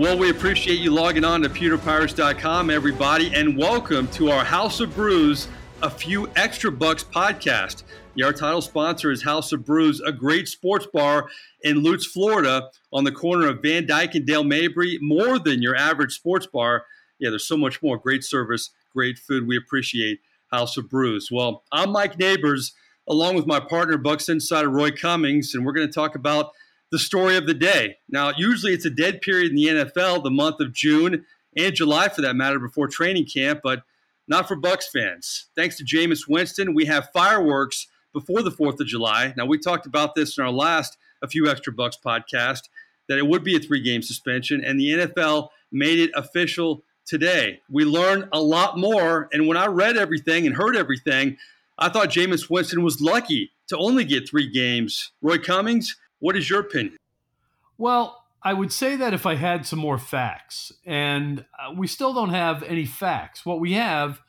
Well, we appreciate you logging on to pewterpirates.com, everybody, and welcome to our House of Brews, a few extra bucks podcast. Yeah, our title sponsor is House of Brews, a great sports bar in Lutz, Florida, on the corner of Van Dyke and Dale Mabry. More than your average sports bar. Yeah, there's so much more. Great service, great food. We appreciate House of Brews. Well, I'm Mike Nabors, along with my partner, Bucks Insider Roy Cummings, and we're going to talk about the story of the day. Now, usually it's a dead period in the NFL, the month of June and July for that matter, before training camp, but not for Bucks fans. Thanks to Jameis Winston, we have fireworks before the 4th of July. Now, we talked about this in our last A Few Extra Bucks podcast that it would be a three game suspension, and the NFL made it official today. We learned a lot more, and when I read everything and heard everything, I thought Jameis Winston was lucky to only get three games. Roy Cummings, what is your opinion? Well, I would say that if I had some more facts, and uh, we still don't have any facts. What we have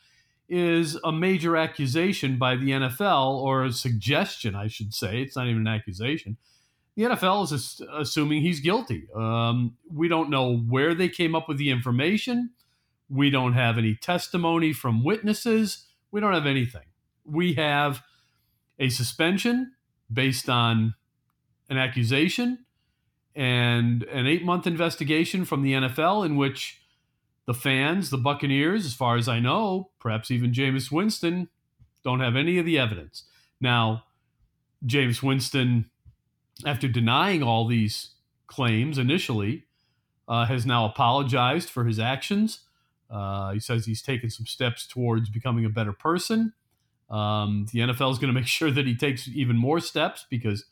is a major accusation by the NFL, or a suggestion, I should say. It's not even an accusation. The NFL is assuming he's guilty. Um, we don't know where they came up with the information. We don't have any testimony from witnesses. We don't have anything. We have a suspension based on an accusation and an eight month investigation from the NFL in which the fans, the Buccaneers, as far as I know, perhaps even Jameis Winston, don't have any of the evidence. Now, Jameis Winston, after denying all these claims initially, uh, has now apologized for his actions. Uh, he says he's taken some steps towards becoming a better person. Um, the NFL is going to make sure that he takes even more steps because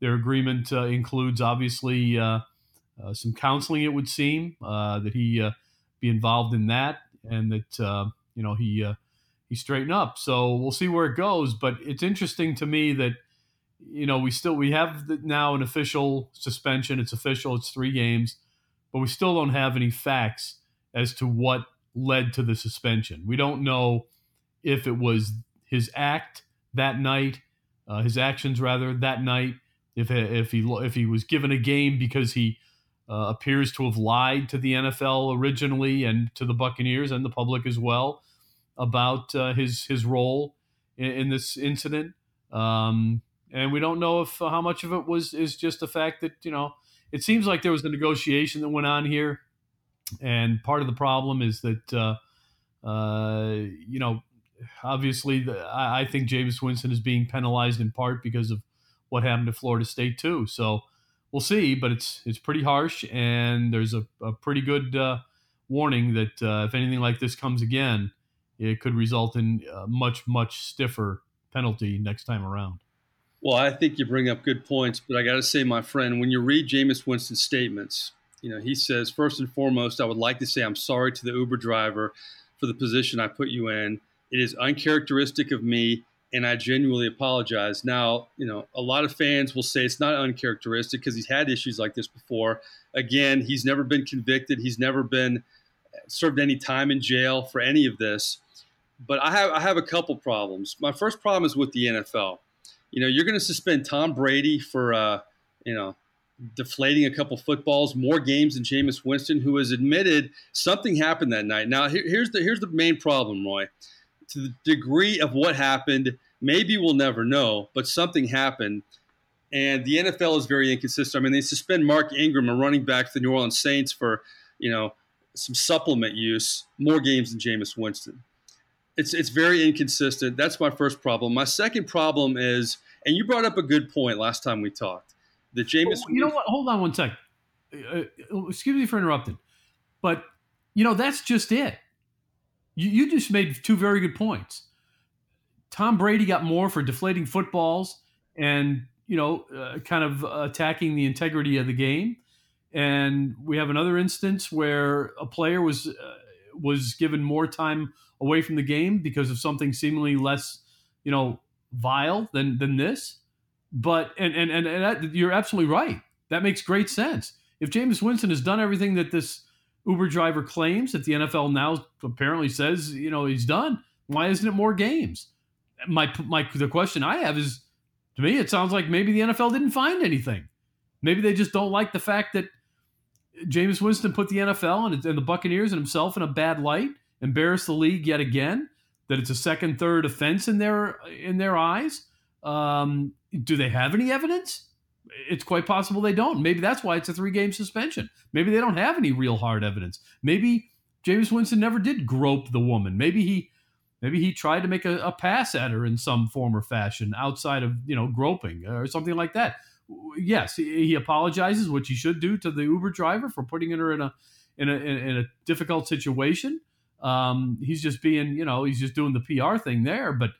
their agreement uh, includes obviously uh, uh, some counseling. It would seem that he be involved in that, and that you know he he straighten up. So we'll see where it goes. But it's interesting to me that you know we still we have now an official suspension. It's official. It's three games, but we still don't have any facts as to what led to the suspension. We don't know if it was his act that night, uh, his actions rather that night, if if he if he was given a game because he uh, appears to have lied to the NFL originally and to the Buccaneers and the public as well about uh, his his role in, in this incident. Um, and we don't know if how much of it was is just the fact that you know it seems like there was a negotiation that went on here, and part of the problem is that uh, uh, you know obviously the, I, I think Jameis Winston is being penalized in part because of what happened to Florida State too. So we'll see, but it's it's pretty harsh, and there's a, a pretty good uh, warning that uh, if anything like this comes again, it could result in a much much stiffer penalty next time around. Well, I think you bring up good points, but I got to say, my friend, when you read Jameis Winston's statements, you know he says first and foremost, I would like to say I'm sorry to the Uber driver for the position I put you in. It is uncharacteristic of me and I genuinely apologize. Now, you know, a lot of fans will say it's not uncharacteristic because he's had issues like this before. Again, he's never been convicted. He's never been served any time in jail for any of this. But I have I have a couple problems. My first problem is with the NFL. You know, you're going to suspend Tom Brady for uh, you know deflating a couple footballs, more games than Jameis Winston, who has admitted something happened that night. Now, here, here's the here's the main problem, Roy to the degree of what happened, maybe we'll never know, but something happened. And the NFL is very inconsistent. I mean, they suspend Mark Ingram, a running back for the New Orleans Saints, for you know some supplement use, more games than Jameis Winston. It's it's very inconsistent. That's my first problem. My second problem is, and you brought up a good point last time we talked, that Jameis. Well, you know what? Hold on one sec. Uh, uh, excuse me for interrupting, but you know that's just it. You, you just made two very good points. Tom Brady got more for deflating footballs and you know uh, kind of attacking the integrity of the game. And we have another instance where a player was uh, was given more time away from the game because of something seemingly less, you know, vile than than this. But and and and, and that, you're absolutely right. That makes great sense. If Jameis Winston has done everything that this Uber driver claims that the NFL now apparently says, you know, he's done. Why isn't it more games? My my the question I have is to me it sounds like maybe the NFL didn't find anything. Maybe they just don't like the fact that Jameis Winston put the NFL and, and the Buccaneers and himself in a bad light, embarrassed the league yet again. That it's a second, third offense in their in their eyes. Um, do they have any evidence? It's quite possible they don't. Maybe that's why it's a three game suspension. Maybe they don't have any real hard evidence. Maybe Jameis Winston never did grope the woman. Maybe he maybe he tried to make a, a, pass at her in some form or fashion outside of you know groping or something like that yes, he, apologizes, which he should do to the Uber driver for putting her in a in a in a difficult situation. Um, he's just being, you know, he's just doing the PR thing there. But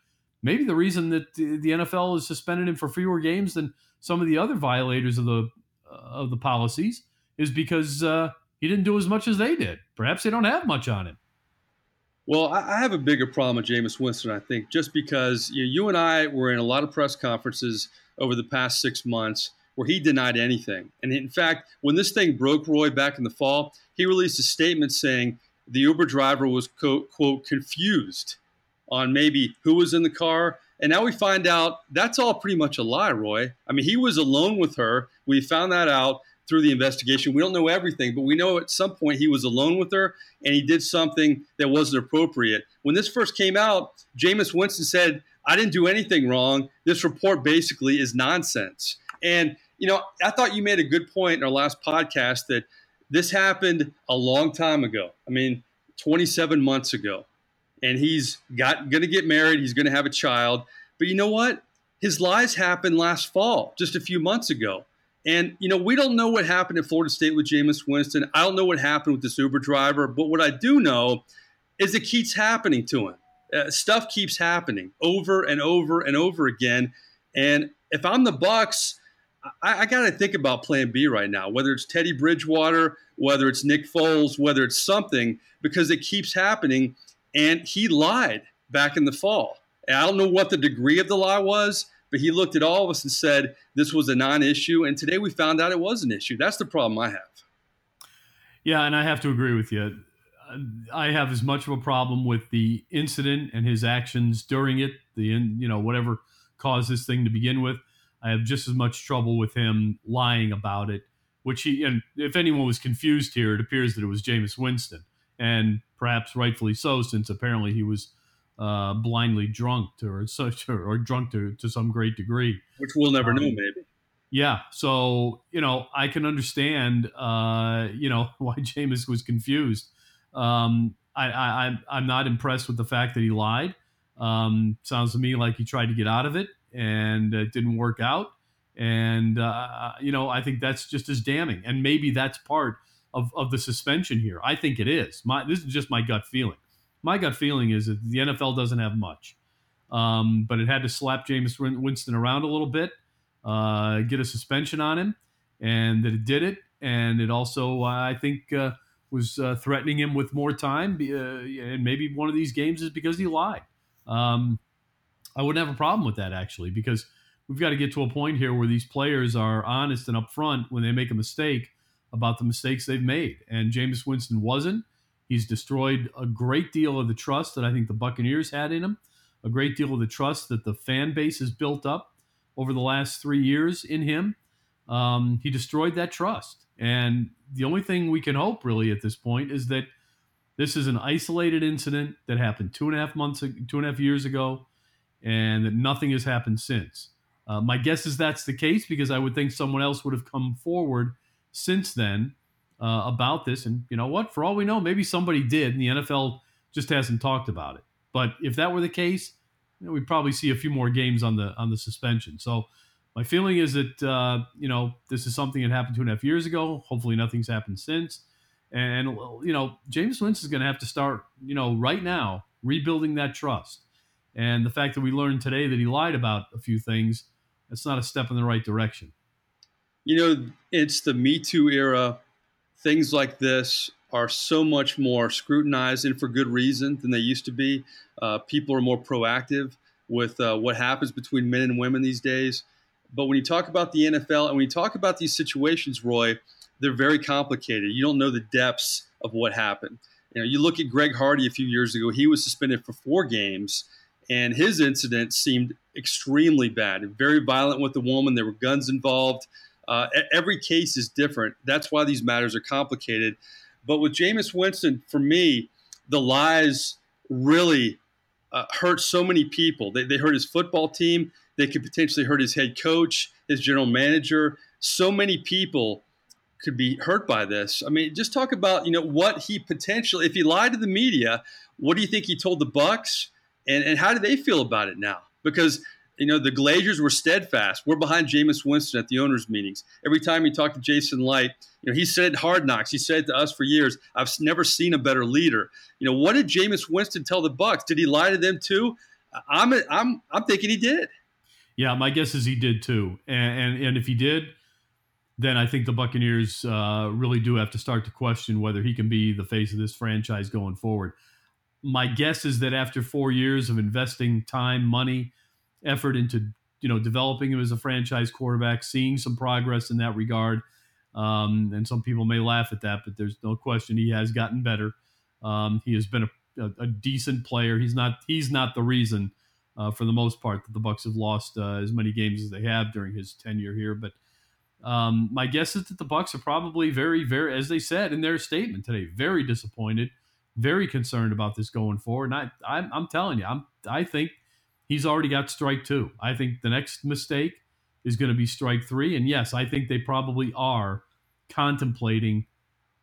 maybe the reason that the, NFL is suspended him for fewer games than some of the other violators of the uh, of the policies is because uh, he didn't do as much as they did. Perhaps they don't have much on him. Well, I have a bigger problem with Jameis Winston, I think, just because you, know, you and I were in a lot of press conferences over the past six months where he denied anything. And in fact, when this thing broke Roy back in the fall, he released a statement saying the Uber driver was, quote, quote confused on maybe who was in the car. And now we find out that's all pretty much a lie, Roy. I mean, he was alone with her. We found that out through the investigation. We don't know everything, but we know at some point he was alone with her and he did something that wasn't appropriate. When this first came out, Jameis Winston said, I didn't do anything wrong. This report basically is nonsense. And, you know, I thought you made a good point in our last podcast that this happened a long time ago. I mean, 27 months ago. And he's got going to get married, he's going to have a child. But you know what? His lies happened last fall, just a few months ago. And, you know, we don't know what happened at Florida State with Jameis Winston. I don't know what happened with this Uber driver. But what I do know is it keeps happening to him. Uh, stuff keeps happening over and over and over again. And if I'm the Bucks, I, I got to think about Plan B right now. Whether it's Teddy Bridgewater, whether it's Nick Foles, whether it's something, because it keeps happening. And he lied back in the fall. And I don't know what the degree of the lie was, but he looked at all of us and said this was a non-issue. And today we found out it was an issue. That's the problem I have. Yeah, and I have to agree with you. I have as much of a problem with the incident and his actions during it, the you know whatever caused this thing to begin with. I have just as much trouble with him lying about it. Which he and if anyone was confused here, it appears that it was Jameis Winston, and perhaps rightfully so, since apparently he was uh, blindly drunk or such or, or drunk to, to some great degree, which we'll never um, know, maybe. Yeah, so you know I can understand uh, you know why Jameis was confused. Um, I, I, I'm not impressed with the fact that he lied. Um, sounds to me like he tried to get out of it and it didn't work out. And, uh, you know, I think that's just as damning. And maybe that's part of, of the suspension here. I think it is. My, this is just my gut feeling. My gut feeling is that the NFL doesn't have much. Um, but it had to slap Jameis Winston around a little bit, uh, get a suspension on him, and that it did it. And it also, uh, I think, uh, was uh, threatening him with more time, uh, and maybe one of these games is because he lied. Um, I wouldn't have a problem with that actually, because we've got to get to a point here where these players are honest and upfront when they make a mistake about the mistakes they've made. And Jameis Winston wasn't. He's destroyed a great deal of the trust that I think the Buccaneers had in him, a great deal of the trust that the fan base has built up over the last three years in him. Um, he destroyed that trust. And the only thing we can hope really at this point is that this is an isolated incident that happened two and a half months, two and a half years ago, and that nothing has happened since. Uh, my guess is that's the case because I would think someone else would have come forward since then uh, about this. And you know what? For all we know, maybe somebody did, and the NFL just hasn't talked about it. But if that were the case, you know, we'd probably see a few more games on the on the suspension. So my feeling is that uh, you know this is something that happened two and a half years ago. Hopefully, nothing's happened since. And you know, Jameis Winston is going to have to start, you know, right now rebuilding that trust. And the fact that we learned today that he lied about a few things, that's not a step in the right direction. You know, it's the Me Too era. Things like this are so much more scrutinized and for good reason than they used to be. Uh, people are more proactive with uh, what happens between men and women these days. But when you talk about the NFL and when you talk about these situations, Roy, they're very complicated. You don't know the depths of what happened. You know, you look at Greg Hardy a few years ago. He was suspended for four games, and his incident seemed extremely bad very violent with the woman. There were guns involved. Uh, every case is different. That's why these matters are complicated. But with Jameis Winston, for me, the lies really uh, hurt so many people. They, they hurt his football team. They could potentially hurt his head coach, his general manager. So many people could be hurt by this. I mean, just talk about you know what he potentially, if he lied to the media, what do you think he told the Bucks, and and how do they feel about it now? Because you know the Glazers were steadfast. We're behind Jameis Winston at the owners' meetings. Every time he talked to Jason Licht, you know he said hard knocks. He said to us for years, "I've never seen a better leader." You know what did Jameis Winston tell the Bucks? Did he lie to them too? I'm I'm I'm thinking he did. Yeah, my guess is he did too. And and, and if he did, then I think the Buccaneers uh, really do have to start to question whether he can be the face of this franchise going forward. My guess is that after four years of investing time, money, effort into you know developing him as a franchise quarterback, seeing some progress in that regard, um, and some people may laugh at that, but there's no question he has gotten better. Um, he has been a, a, a, decent player. He's not he's not the reason uh, for the most part that the Bucks have lost uh, as many games as they have during his tenure here, but um, my guess is that the Bucks are probably very, very, as they said in their statement today, very disappointed, very concerned about this going forward. And I, I'm, I'm telling you, I'm, I think he's already got strike two. I think the next mistake is going to be strike three. And yes, I think they probably are contemplating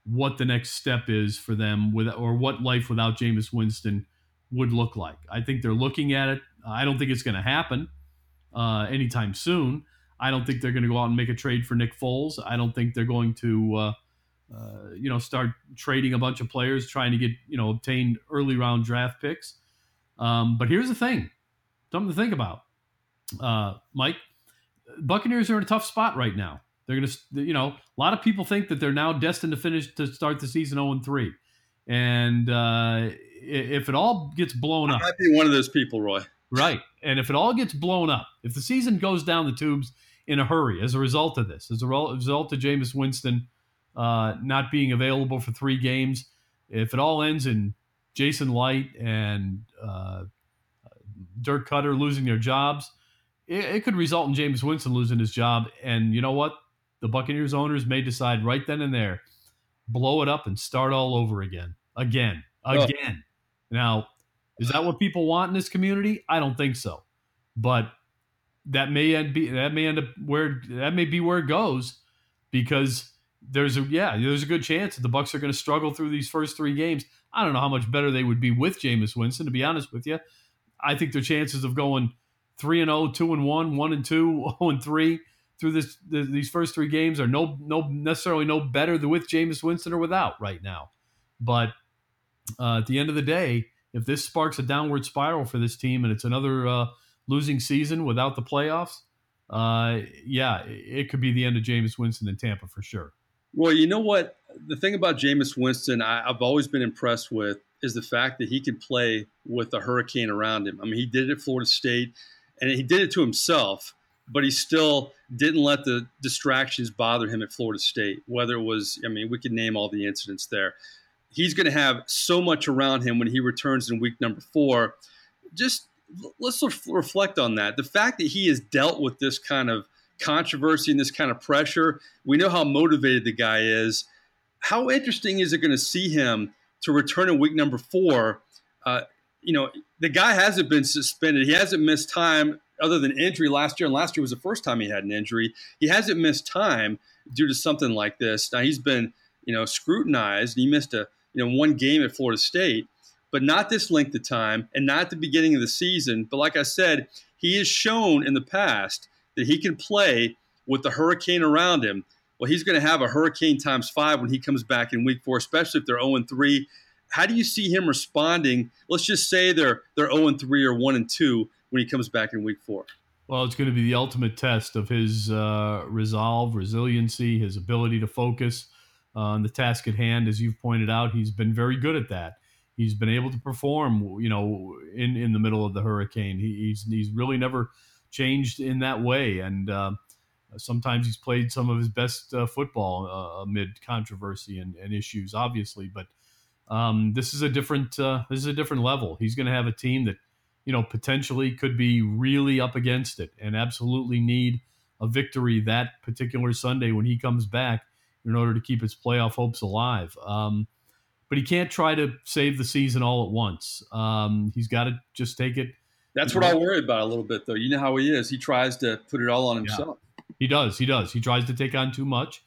what the next step is for them with, or what life without Jameis Winston would look like. I think they're looking at it. I don't think it's going to happen uh, anytime soon. I don't think they're going to go out and make a trade for Nick Foles. I don't think they're going to, uh, uh, you know, start trading a bunch of players trying to get, you know, obtain early round draft picks. Um, but here's the thing, something to think about, uh, Mike. Buccaneers are in a tough spot right now. They're going to, you know, a lot of people think that they're now destined to finish to start the season 0 3. And uh, if it all gets blown up, I might be one of those people, Roy. Right. And if it all gets blown up, if the season goes down the tubes in a hurry as a result of this, as a result of Jameis Winston uh, not being available for three games, if it all ends in Jason Licht and uh, Dirk Koetter losing their jobs, it, it could result in Jameis Winston losing his job. And you know what? The Buccaneers owners may decide right then and there, blow it up and start all over again, again, oh. again. Oh. Now, is that what people want in this community? I don't think so. But that may end be that may end up where that may be where it goes because there's a yeah there's a good chance that the Bucks are going to struggle through these first three games. I don't know how much better they would be with Jameis Winston. To be honest with you, I think their chances of going three and 0, 2 and one, one and two, 0 and three through this the, these first three games are no no necessarily no better than with Jameis Winston or without right now. But uh, at the end of the day, if this sparks a downward spiral for this team and it's another uh, losing season without the playoffs, uh, yeah, it could be the end of Jameis Winston in Tampa for sure. Well, you know what? The thing about Jameis Winston, I, have always been impressed with is the fact that he can play with a hurricane around him. I mean, he did it at Florida State, and he did it to himself, but he still didn't let the distractions bother him at Florida State. Whether it was, I mean, we could name all the incidents there he's going to have so much around him when he returns in week number four. Just let's reflect on that. The fact that he has dealt with this kind of controversy and this kind of pressure, we know how motivated the guy is. How interesting is it going to see him to return in week number four? Uh, you know, the guy hasn't been suspended. He hasn't missed time other than injury last year. And last year was the first time he had an injury. He hasn't missed time due to something like this. Now he's been, you know, scrutinized. He missed a you know, one game at Florida State, but not this length of time and not at the beginning of the season. But like I said, he has shown in the past that he can play with the hurricane around him. Well, he's going to have a hurricane times five when he comes back in week four, especially if they're 0 3. How do you see him responding? Let's just say they're they're 0 3 or 1 and 2 when he comes back in week four. Well, it's going to be the ultimate test of his uh, resolve, resiliency, his ability to focus on the task at hand. As you've pointed out, he's been very good at that. He's been able to perform, you know, in, in the middle of the hurricane. He, he's he's really never changed in that way, and uh, sometimes he's played some of his best uh, football uh, amid controversy and, and, issues, obviously. But um, this is a different uh, this is a different level. He's going to have a team that you know potentially could be really up against it and absolutely need a victory that particular Sunday when he comes back in order to keep his playoff hopes alive. Um, but he can't try to save the season all at once. Um, he's got to just take it. That's what I worry about a little bit, though. You know how he is. He tries to put it all on himself. Yeah. He does. He does. He tries to take on too much,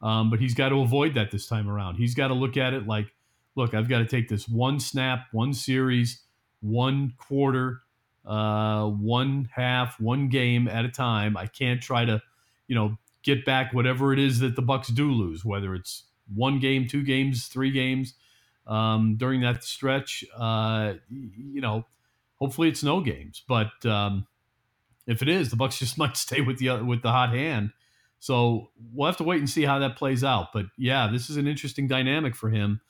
um, but he's got to avoid that this time around. He's got to look at it like, look, I've got to take this one snap, one series, one quarter, uh, one half, one game at a time. I can't try to, you know, get back whatever it is that the Bucks do lose, whether it's one game, two games, three games um, during that stretch. Uh, you know, hopefully it's no games, but um, if it is, the Bucks just might stay with the with the hot hand. So we'll have to wait and see how that plays out. But yeah, this is an interesting dynamic for him.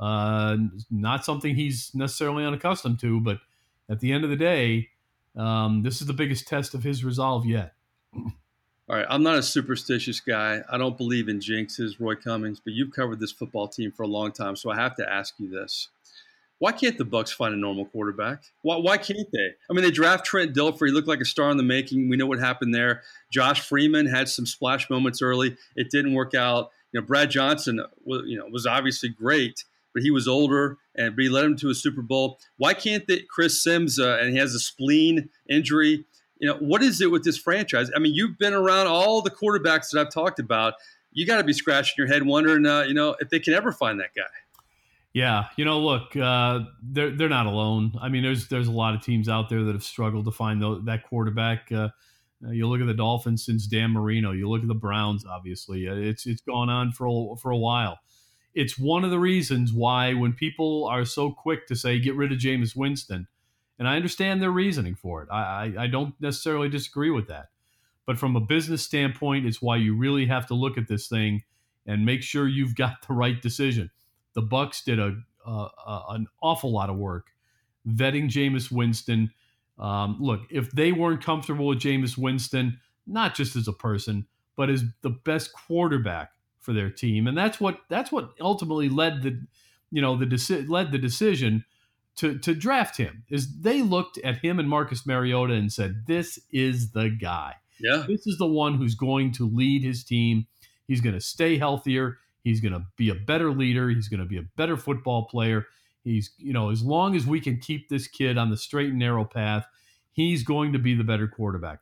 Uh, not something he's necessarily unaccustomed to, but at the end of the day, um, this is the biggest test of his resolve yet. All right, I'm not a superstitious guy. I don't believe in jinxes, Roy Cummings, but you've covered this football team for a long time, so I have to ask you this. Why can't the Bucks find a normal quarterback? Why, why can't they? I mean, they draft Trent Dilfer. He looked like a star in the making. We know what happened there. Josh Freeman had some splash moments early. It didn't work out. You know, Brad Johnson, was, you know, was obviously great, but he was older, and but he led him to a Super Bowl. Why can't they? Chris Simms, uh, and he has a spleen injury you know, what is it with this franchise? I mean, you've been around all the quarterbacks that I've talked about. You got to be scratching your head wondering, uh, you know, if they can ever find that guy. Yeah, you know, look, uh, they're they're not alone. I mean, there's there's a lot of teams out there that have struggled to find the, that quarterback. Uh, you look at the Dolphins since Dan Marino. You look at the Browns. Obviously, uh, it's it's gone on for a, for a while. It's one of the reasons why when people are so quick to say get rid of Jameis Winston, and I understand their reasoning for it. I, I, I don't necessarily disagree with that. But from a business standpoint, it's why you really have to look at this thing and make sure you've got the right decision. The Bucks did a, a an awful lot of work vetting Jameis Winston. Um, look, if they weren't comfortable with Jameis Winston, not just as a person, but as the best quarterback for their team, and that's what that's what ultimately led the you know the deci- led the decision to to draft him is they looked at him and Marcus Mariota and said, "This is the guy. Yeah, this is the one who's going to lead his team. He's going to stay healthier. He's going to be a better leader. He's going to be a better football player. He's you know as long as we can keep this kid on the straight and narrow path, he's going to be the better quarterback.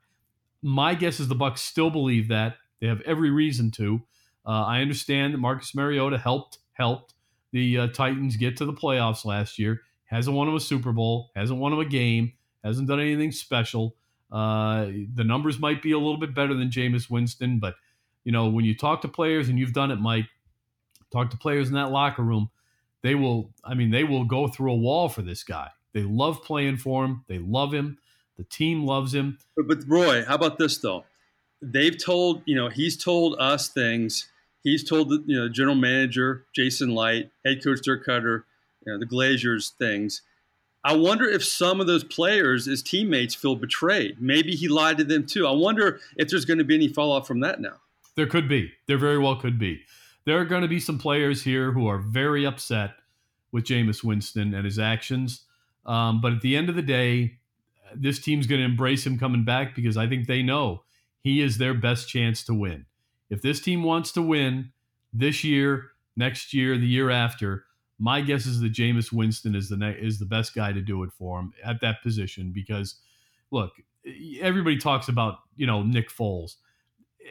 My guess is the Bucks still believe that. They have every reason to. Uh, I understand that Marcus Mariota helped helped the uh, Titans get to the playoffs last year hasn't won him a Super Bowl, hasn't won him a game, hasn't done anything special. Uh, the numbers might be a little bit better than Jameis Winston, but you know when you talk to players and you've done it, Mike, talk to players in that locker room, they will. I mean, they will go through a wall for this guy. They love playing for him. They love him. The team loves him. But, but Roy, how about this though? They've told you know he's told us things. He's told the you know general manager Jason Licht, head coach Dirk Koetter, you know, the Glazers things. I wonder if some of those players, his teammates, feel betrayed. Maybe he lied to them too. I wonder if there's going to be any fallout from that now. There could be. There very well could be. There are going to be some players here who are very upset with Jameis Winston and his actions. Um, but at the end of the day, this team's going to embrace him coming back because I think they know he is their best chance to win. If this team wants to win this year, next year, the year after, my guess is that Jameis Winston is the ne- is the best guy to do it for him at that position because, look, everybody talks about you know Nick Foles.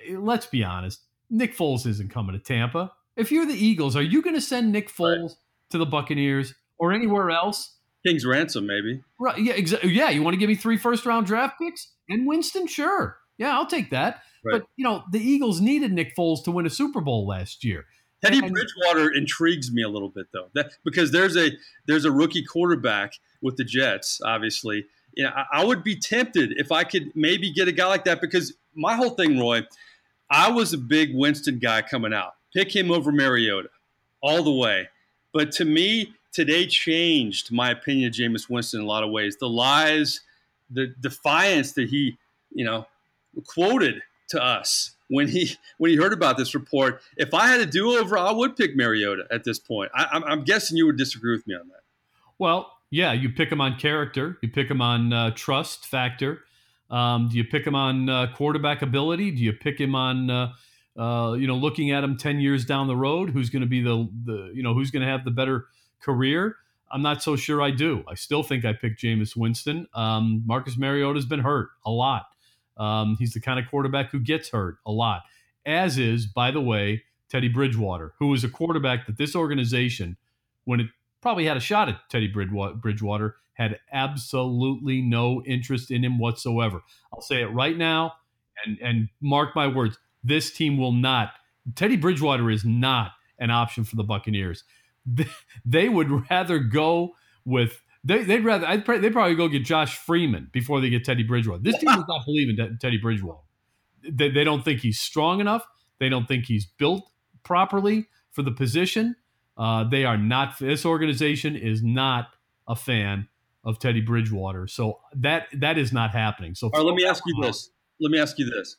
Let's be honest, Nick Foles isn't coming to Tampa. If you're the Eagles, are you going to send Nick Foles right. to the Buccaneers or anywhere else? King's ransom, maybe. Right? Yeah. Exactly. Yeah. You want to give me three first round draft picks and Winston? Sure. Yeah, I'll take that. Right. But you know, the Eagles needed Nick Foles to win a Super Bowl last year. Teddy Bridgewater intrigues me a little bit though, that because there's a there's a rookie quarterback with the Jets. Obviously, you know, I, I would be tempted if I could maybe get a guy like that because my whole thing, Roy, I was a big Winston guy coming out. Pick him over Mariota all the way. But to me, today changed my opinion of Jameis Winston in a lot of ways. The lies, the defiance that he, you know, quoted to us when he when he heard about this report. If I had a do over, I would pick Mariota at this point. I, am guessing you would disagree with me on that. Well, yeah, you pick him on character, you pick him on uh, trust factor. Um, do you pick him on uh, quarterback ability? Do you pick him on, uh, uh, you know, looking at him ten years down the road? Who's going to be the the you know who's going to have the better career? I'm not so sure I do. I still think I picked Jameis Winston. Um, Marcus Mariota's been hurt a lot. Um, he's the kind of quarterback who gets hurt a lot, as is, by the way, Teddy Bridgewater, who was a quarterback that this organization, when it probably had a shot at Teddy Bridgewater, had absolutely no interest in him whatsoever. I'll say it right now and, and mark my words. This team will not, Teddy Bridgewater is not an option for the Buccaneers. They would rather go with they, would rather I'd, they'd probably go get Josh Freeman before they get Teddy Bridgewater. This team does not believe in Teddy Bridgewater. They, they don't think he's strong enough. They don't think he's built properly for the position. Uh, they are not. This organization is not a fan of Teddy Bridgewater. So that that is not happening. So right, let me ask you this. Let me ask you this.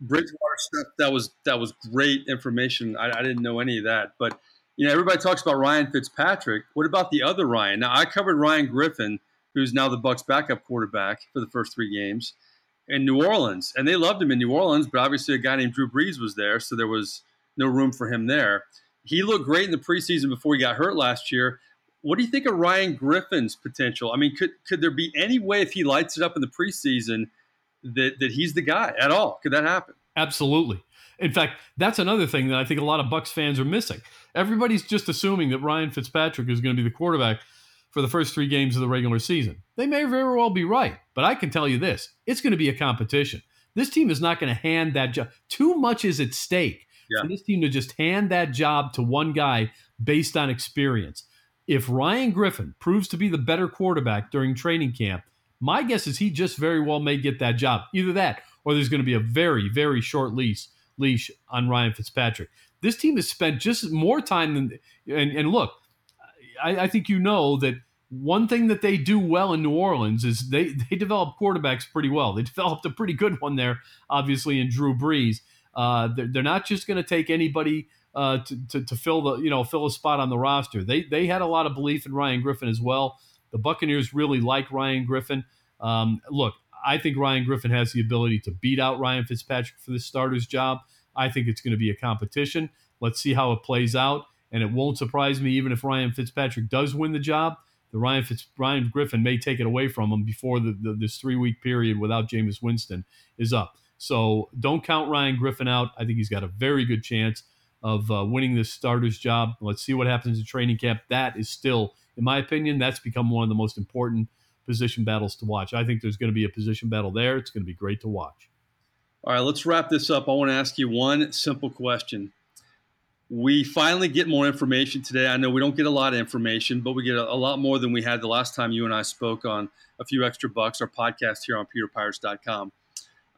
Bridgewater stuff that was that was great information. I, I didn't know any of that, but you know everybody talks about Ryan Fitzpatrick. What about the other Ryan? Now I covered Ryan Griffin, who's now the Bucks' backup quarterback for the first three games in New Orleans, and they loved him in New Orleans. But obviously, a guy named Drew Brees was there, so there was no room for him there. He looked great in the preseason before he got hurt last year. What do you think of Ryan Griffin's potential? I mean, could could there be any way if he lights it up in the preseason that that he's the guy at all? Could that happen? Absolutely. In fact, that's another thing that I think a lot of Bucks fans are missing. Everybody's just assuming that Ryan Fitzpatrick is going to be the quarterback for the first three games of the regular season. They may very well be right, but I can tell you this: it's going to be a competition. This team is not going to hand that job. Too much is at stake yeah. for this team to just hand that job to one guy based on experience. If Ryan Griffin proves to be the better quarterback during training camp, my guess is he just very well may get that job. Either that, or there's going to be a very, very short leash leash on Ryan Fitzpatrick. This team has spent just more time than and, and look, I, I think you know that one thing that they do well in New Orleans is they they develop quarterbacks pretty well. They developed a pretty good one there, obviously in Drew Brees. Uh, they're, they're, not just going to take anybody uh, to, to, to, fill the you know fill a spot on the roster. They they had a lot of belief in Ryan Griffin as well. The Buccaneers really like Ryan Griffin. Um, look, I think Ryan Griffin has the ability to beat out Ryan Fitzpatrick for the starter's job. I think it's going to be a competition. Let's see how it plays out. And it won't surprise me even if Ryan Fitzpatrick does win the job. The Ryan Fitz, Ryan Griffin may take it away from him before the, the this three week period without Jameis Winston is up. So don't count Ryan Griffin out. I think he's got a very good chance of uh, winning this starter's job. Let's see what happens in training camp. That is still, in my opinion, that's become one of the most important position battles to watch. I think there's going to be a position battle there. It's going to be great to watch. All right, let's wrap this up. I want to ask you one simple question. We finally get more information today. I know we don't get a lot of information, but we get a, a lot more than we had the last time you and I spoke on a few extra bucks, our podcast here on PewterPirates.com.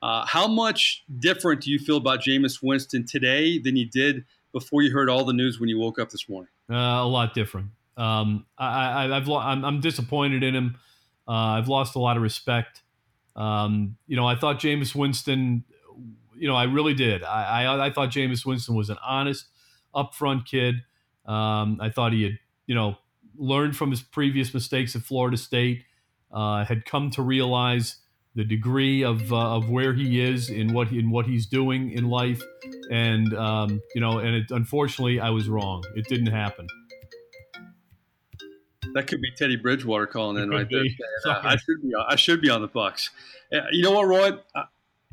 Uh, how much different do you feel about Jameis Winston today than you did before you heard all the news when you woke up this morning? Uh, a lot different. Um, I, have I'm, I'm, disappointed in him. Uh, I've lost a lot of respect. Um, you know, I thought Jameis Winston. You know, I really did. I, I, I thought Jameis Winston was an honest, upfront kid. Um, I thought he had, you know, learned from his previous mistakes at Florida State. Uh, had come to realize the degree of, uh, of where he is in what he, in what he's doing in life, and um, you know, and it, unfortunately, I was wrong. It didn't happen. That could be Teddy Bridgewater calling in right there. I should be I should be on the Bucs. You know what, Roy? I,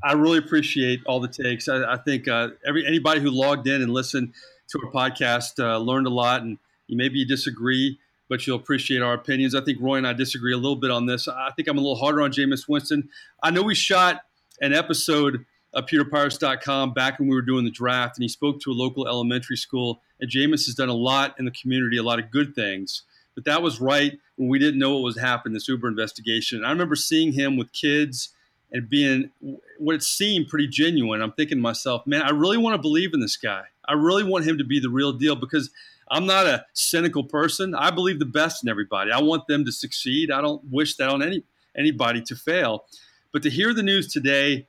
I really appreciate all the takes. I, I think uh, every anybody who logged in and listened to our podcast uh, learned a lot, and maybe you disagree but you'll appreciate our opinions. I think Roy and I disagree a little bit on this. I think I'm a little harder on Jameis Winston. I know we shot an episode of PewterPirates.com back when we were doing the draft, and he spoke to a local elementary school. And Jameis has done a lot in the community, a lot of good things. But that was right when we didn't know what was happening, this Uber investigation. And I remember seeing him with kids and being what it seemed pretty genuine. I'm thinking to myself, man, I really want to believe in this guy. I really want him to be the real deal because – I'm not a cynical person. I believe the best in everybody. I want them to succeed. I don't wish that on any anybody to fail. But to hear the news today,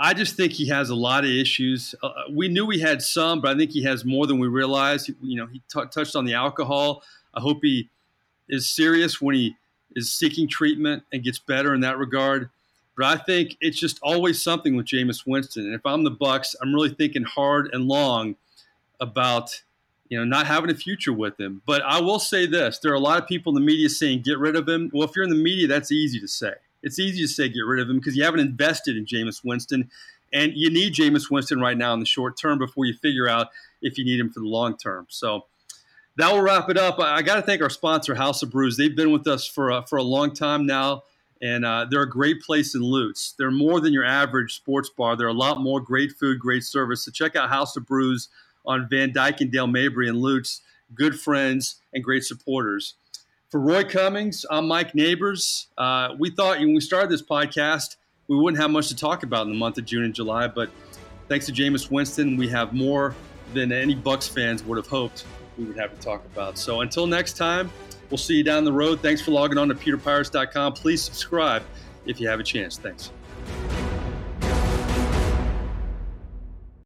I just think he has a lot of issues. Uh, we knew he had some, but I think he has more than we realized. You know, he t- touched on the alcohol. I hope he is serious when he is seeking treatment and gets better in that regard. But I think it's just always something with Jameis Winston. And if I'm the Bucks, I'm really thinking hard and long about you know not having a future with him. But I will say this: there are a lot of people in the media saying get rid of him. Well, if you're in the media, that's easy to say. It's easy to say get rid of him because you haven't invested in Jameis Winston, and you need Jameis Winston right now in the short term before you figure out if you need him for the long term. So that will wrap it up. I, got to thank our sponsor, House of Brews. They've been with us for uh, for a long time now and uh, they're a great place in Lutz. They're more than your average sports bar. They're a lot more great food, great service. So check out House of Brews on Van Dyke and Dale Mabry and Lutz. Good friends and great supporters. For Roy Cummings, I'm Mike Nabors. Uh, we thought when we started this podcast, we wouldn't have much to talk about in the month of June and July, but thanks to Jameis Winston, we have more than any Bucks fans would have hoped we would have to talk about. So until next time, We'll see you down the road. Thanks for logging on to pewterpirates.com. Please subscribe if you have a chance. Thanks.